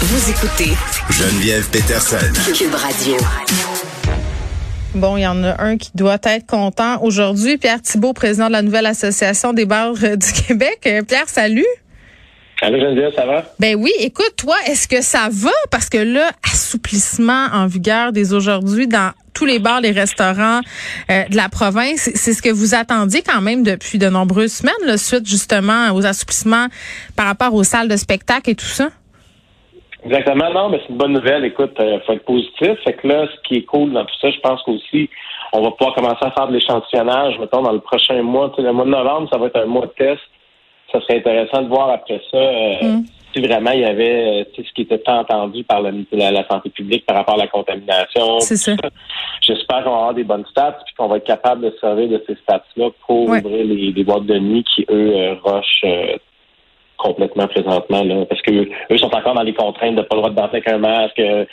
Vous écoutez Geneviève Peterson. Cube Radio. Bon, il y en a un qui doit être content aujourd'hui. Pierre Thibault, président de la nouvelle association des bars euh, du Québec. Euh, Pierre, salut. Salut Geneviève, ça va? Ben oui, écoute, toi, est-ce que ça va? Parce que là, assouplissement en vigueur dès aujourd'hui dans tous les bars, les restaurants euh, de la province, c'est ce que vous attendiez quand même depuis de nombreuses semaines, le suite justement aux assouplissements par rapport aux salles de spectacle et tout ça? Exactement, non, mais c'est une bonne nouvelle. Écoute, il euh, faut être positif. Fait que là, ce qui est cool dans tout ça, je pense qu'aussi, on va pouvoir commencer à faire de l'échantillonnage, mettons, dans le prochain mois. Tu sais, le mois de novembre, ça va être un mois de test. Ça serait intéressant de voir après ça euh, mm. si vraiment il y avait euh, ce qui était tant entendu par la, santé publique par rapport à la contamination. C'est ça. J'espère qu'on va avoir des bonnes stats puis qu'on va être capable de servir de ces stats-là pour ouvrir les, les, boîtes de nuit qui, eux, rushent complètement présentement là, parce que eux sont encore dans les contraintes de pas le droit de danser avec un masque. Euh,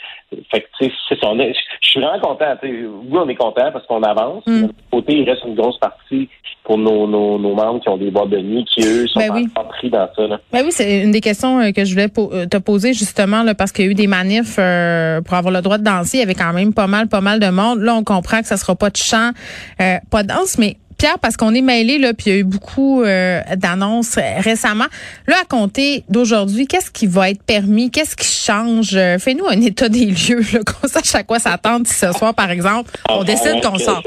fait que tu sais, c'est Je suis vraiment content. Oui, on est content parce qu'on avance. Mm. De côté, il reste une grosse partie pour nos, nos, nos membres qui ont des boîtes de nuit, qui eux sont ben pas pris dans ça. Là. Ben oui, c'est une des questions euh, que je voulais euh, te poser justement là, parce qu'il y a eu des manifs pour avoir le droit de danser. Il y avait quand même pas mal, pas mal de monde. Là, on comprend que ça sera pas de chant, pas de danse, mais Pierre, parce qu'on est mêlé là, puis il y a eu beaucoup euh, d'annonces récemment. Là, à compter d'aujourd'hui, qu'est-ce qui va être permis? Qu'est-ce qui change? Fais-nous un état des lieux, qu'on sache à quoi s'attendre si ce soir, par exemple, on décide qu'on sort.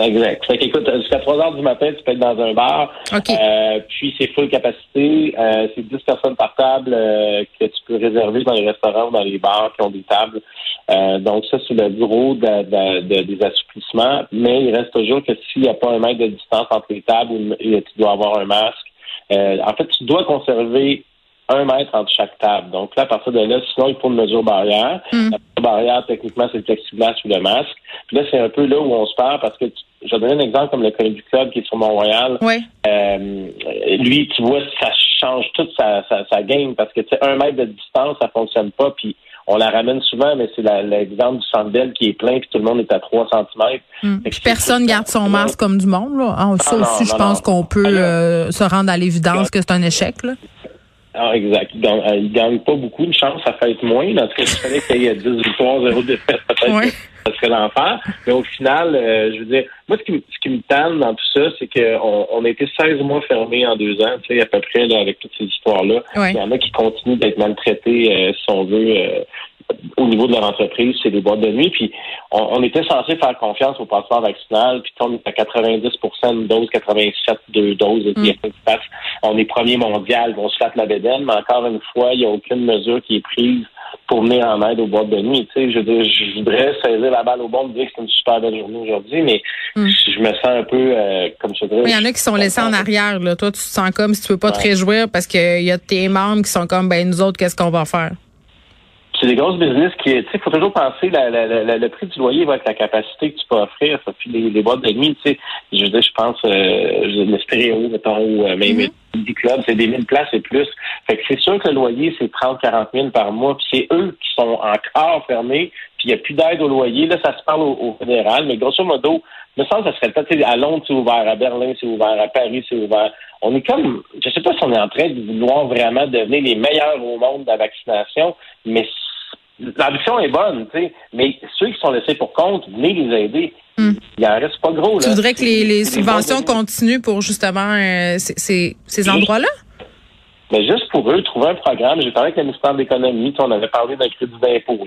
Exact. Fait qu'écoute, jusqu'à 3 heures du matin, tu peux être dans un bar. Euh, puis c'est full capacité. Euh, c'est 10 personnes par table que tu peux réserver dans les restaurants ou dans les bars qui ont des tables. Euh, donc ça, c'est le gros de, des assouplissements, mais il reste toujours que s'il n'y a pas un mètre de distance entre les tables, tu dois avoir un masque. Euh, en fait, tu dois conserver un mètre entre chaque table. Donc là, à partir de là, sinon, il faut une mesure barrière. Mm. La barrière, techniquement, c'est le plexiglas ou le masque. Puis là, c'est un peu là où on se perd parce que je vais donner un exemple comme le du Club qui est sur Mont-Royal. Oui. Euh, lui, tu vois, ça change toute sa, sa, sa game parce que, tu sais, un mètre de distance, ça fonctionne pas. Puis on la ramène souvent, mais c'est l'exemple du centre qui est plein, puis tout le monde est à 3 cm. Hmm. personne garde son masque comme du monde. Là. Ah, ça ah, aussi, je pense qu'on peut euh, se rendre à l'évidence que c'est un échec. Là. Ah, exact. Il gagne, gagne pas beaucoup. de chance, ça fait être moins. Tout cas, il fallait qu'il y ait 10 victoires, 0 défaites, peut-être serait l'enfer. Mais au final, euh, je veux dire, moi, ce qui, ce qui me tanne dans tout ça, c'est qu'on on a été 16 mois fermés en deux ans, tu sais, à peu près, là, avec toutes ces histoires-là. Il y en a qui continuent d'être maltraités, euh, si on veut, euh, au niveau de leur entreprise, c'est des boîtes de nuit. Puis on, était censé faire confiance au passeport vaccinal, puis on est à 90% de doses, 87 de doses de mm. On est premier mondial, on se flatte la bédaine, mais encore une fois, il n'y a aucune mesure qui est prise pour venir en aide aux boîtes de nuit. Tu sais, je, je voudrais saisir la balle au bon, dire que c'est une super belle journée aujourd'hui, mais mm. je, me sens un peu euh, comme je dirais. Il y en a qui sont laissés en arrière. Là. Toi, tu te sens comme si tu peux pas te réjouir parce qu'il y a tes membres qui sont comme ben nous autres, qu'est-ce qu'on va faire? C'est des grosses business qui, tu sais, il faut toujours penser la, le prix du loyer va être la capacité que tu peux offrir. Ça fait les, boîtes de nuit, tu sais. Je veux dire, je pense euh, le stéréo, mettons, ou euh, même mm club, c'est des 1000 places et plus. Fait que c'est sûr que le loyer, c'est 30, 40 000 par mois, puis c'est eux qui sont encore fermés, puis il n'y a plus d'aide au loyer. Là, ça se parle au, fédéral, mais grosso modo, me semble que ça serait peut-être à Londres, c'est ouvert, à Berlin, c'est ouvert, à Paris, c'est ouvert. On est comme, je sais pas si on est en train de vouloir vraiment devenir les meilleurs au monde de la vaccination, mais l'ambition est bonne, tu sais, mais ceux qui sont laissés pour compte, venez les aider. Hmm. Il en reste pas gros. Là. Tu voudrais que les, subventions continuent pour justement euh, ces, ces endroits-là? Mais juste pour eux, trouver un programme. J'ai parlé avec le ministère de l'Économie. On avait parlé d'un crédit d'impôt.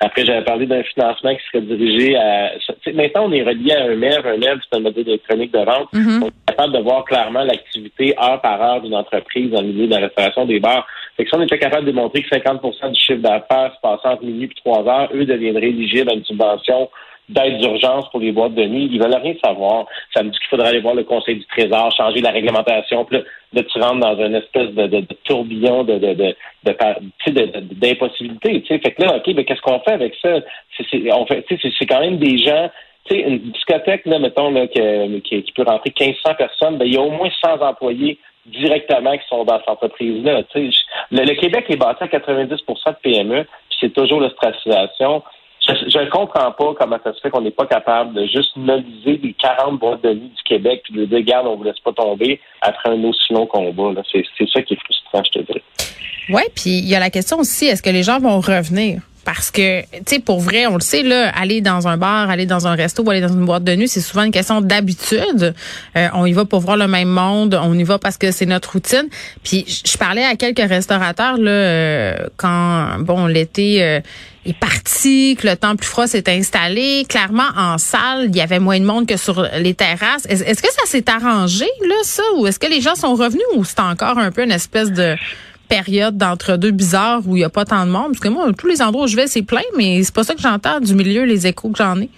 Après, j'avais parlé d'un financement qui serait dirigé à. maintenant, on est relié à un maire. Un maire, c'est un modèle électronique de vente. Mm-hmm. On est capable de voir clairement l'activité heure par heure d'une entreprise dans le milieu de la restauration des bars. Fait que si on était capable de démontrer que 50% du chiffre d'affaires se passant entre minuit et trois heures, eux deviendraient éligibles à une subvention d'aide d'urgence pour les boîtes de nuit. Ils veulent rien savoir. Ça me dit qu'il faudrait aller voir le Conseil du Trésor, changer la réglementation, puis là, tu rentres dans une espèce de, de, de tourbillon de, de, de, d'impossibilité. Fait que là, OK, mais qu'est-ce qu'on fait avec ça? C'est, on fait, c'est quand même des gens tu sais, une discothèque, là, mettons, là, qui, qui, peut rentrer 1500 personnes, ben, il y a au moins 100 employés directement qui sont dans cette entreprise-là. Le, Québec est bâti à 90% de PME, puis c'est toujours l'ostracisation je ne comprends pas comment ça se fait qu'on n'est pas capable de juste nulliser les 40 boîtes de nuit du Québec puis de dire, regarde, on ne vous laisse pas tomber après un aussi long combat. C'est ça qui est frustrant. je te dirais. Oui, puis il y a la question aussi, est-ce que les gens vont revenir? Parce que, tu sais, pour vrai, on le sait, là, aller dans un bar, aller dans un resto ou aller dans une boîte de nuit, c'est souvent une question d'habitude. Euh, on y va pour voir le même monde, on y va parce que c'est notre routine. Puis, je parlais à quelques restaurateurs, là, euh, quand, bon, l'été euh, est parti, que le temps plus froid s'est installé. Clairement, en salle, il y avait moins de monde que sur les terrasses. Est-ce que ça s'est arrangé, là, ça? Ou est-ce que les gens sont revenus ou c'est encore un peu une espèce de période d'entre-deux bizarres où il n'y a pas tant de monde. Parce que moi, tous les endroits où je vais, c'est plein, mais c'est pas ça que j'entends du milieu, les échos que j'en ai.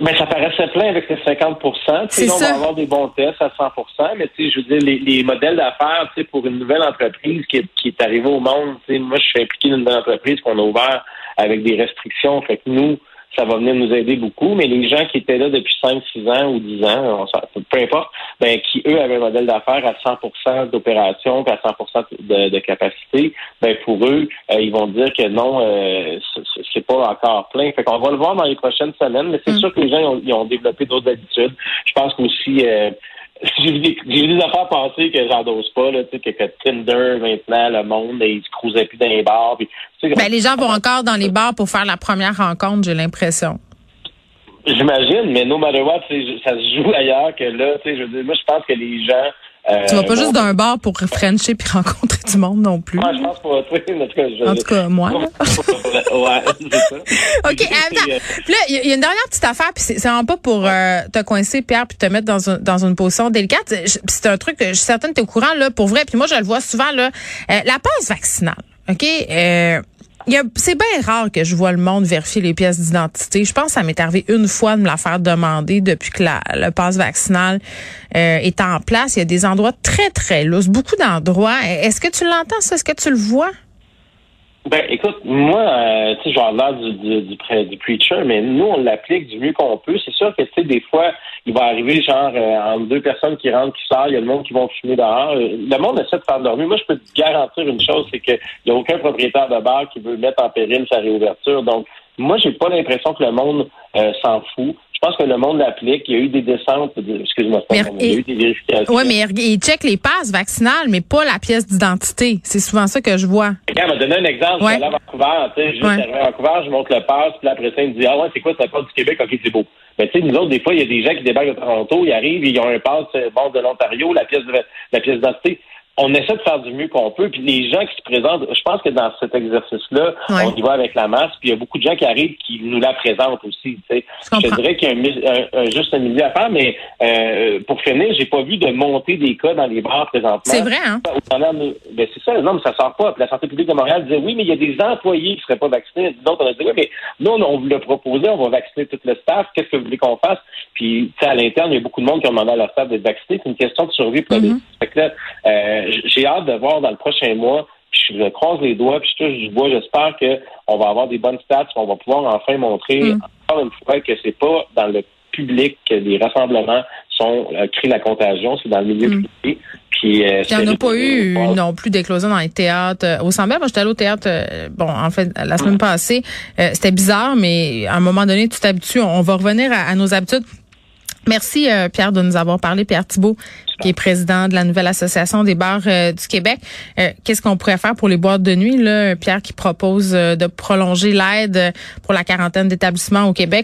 Mais ça paraissait plein avec les 50% C'est On va avoir des bons tests à 100% mais je veux dire, les, les modèles d'affaires pour une nouvelle entreprise qui est, qui est arrivée au monde, moi, je suis impliqué dans une nouvelle entreprise qu'on a ouvert avec des restrictions. Fait que nous, ça va venir nous aider beaucoup. Mais les gens qui étaient là depuis 5, 6 ans ou 10 ans, peu importe, ben, qui, eux, avaient un modèle d'affaires à 100 d'opération à 100 de, de, capacité, ben, pour eux, euh, ils vont dire que non, euh, c'est pas encore plein. Fait qu'on va le voir dans les prochaines semaines, mais c'est mm. sûr que les gens ont, ils ont développé d'autres habitudes. Je pense qu'aussi, euh, j'ai vu, des, des affaires passer que j'endose pas, là, tu sais, que, Tinder, maintenant, le monde, ils se cruisaient plus dans les bars. Ben, les gens vont encore dans les bars pour faire la première rencontre, j'ai l'impression. J'imagine, mais no matter what, ça se joue ailleurs que là, tu sais, je veux dire, moi, je pense que les gens, tu vas pas juste d'un bar pour frencher puis rencontrer du monde non plus. Moi, je pense en tout cas, je... en tout cas moi. ouais, c'est ça. OK, attends. Euh, puis là, il y, a une dernière petite affaire, puis c'est vraiment pas pour euh, te coincer, Pierre, puis te mettre dans, un, dans une position délicate. C'est un truc que je suis certaine que tu es au courant, là, pour vrai. Puis moi, je le vois souvent, là. la passe vaccinale, OK? C'est bien rare que je vois le monde vérifier les pièces d'identité. Je pense que ça m'est arrivé une fois de me la faire demander depuis que la, le passe vaccinal euh, est en place. Il y a des endroits très, très lousses, beaucoup d'endroits. Est-ce que tu l'entends, ça? Est-ce que tu le vois? Ben, écoute, moi, euh, tu sais, genre l'air du, du, du, du, preacher, mais nous, on l'applique du mieux qu'on peut. C'est sûr que, tu sais, des fois, il va arriver, genre, euh, entre deux personnes qui rentrent, qui sortent, il y a le monde qui vont fumer dehors. Euh, le monde essaie de faire dormir. Moi, je peux te garantir une chose, c'est qu'il n'y a aucun propriétaire de bar qui veut mettre en péril sa réouverture. Donc, moi, j'ai pas l'impression que le monde s'en fout. Je pense que le monde l'applique. Il y a eu des descentes, excuse-moi, il y a eu des vérifications. Oui, mais il check les passes vaccinales, mais pas la pièce d'identité. C'est souvent ça que je vois. Regarde, m'a donné un exemple. Ouais. Je suis allé à Vancouver, tu sais, juste ouais. à Vancouver, je montre le passe, puis après ça, il me dit, ah ouais, c'est quoi, la passe du Québec? OK, c'est beau. Mais tu sais, nous autres, des fois, il y a des gens qui débarquent de Toronto, ils arrivent, ils ont un passe, euh, bon, de l'Ontario, la pièce de, la pièce d'identité on essaie de faire du mieux qu'on peut. Puis les gens qui se présentent, je pense que dans cet exercice-là, on y va avec la masse. Puis il y a beaucoup de gens qui arrivent qui nous la présentent aussi. Tu sais. Je, dirais qu'il y a un, un, juste un milieu à faire, mais euh, pour finir, j'ai pas vu de monter des cas dans les bars présentement. C'est vrai, hein? Ben, c'est ça, non, mais ça sort pas. Puis la santé publique de Montréal disait oui, mais il y a des employés qui seraient pas vaccinés. D'autres, on a dit oui, mais nous, on vous l'a proposé, on va vacciner tout le staff. Qu'est-ce que vous voulez qu'on fasse? Puis, tu sais, à l'interne, il y a beaucoup de monde qui ont demandé à leur staff d'être vacciné. C'est une question de survie pour mm euh, j'ai hâte de voir dans le prochain mois. je croise les doigts, puis je touche du bois. J'espère qu'on va avoir des bonnes stats, qu'on va pouvoir enfin montrer mm. encore une fois que c'est pas dans le public que les rassemblements sont euh, créent la contagion, c'est dans le milieu mm. privé. Puis, euh, il n'y en a pas eu non plus d'éclosion dans les théâtres. Euh, au Sambel, moi, j'étais au théâtre, bon, en fait, la semaine passée. C'était bizarre, mais à un moment donné, tu t'habitues. On va revenir à nos habitudes. Merci, euh, Pierre, de nous avoir parlé. Pierre Thibault, qui est président de la nouvelle association des bars euh, du Québec. Euh, qu'est-ce qu'on pourrait faire pour les boîtes de nuit, là? Pierre qui propose de prolonger l'aide pour la quarantaine d'établissements au Québec.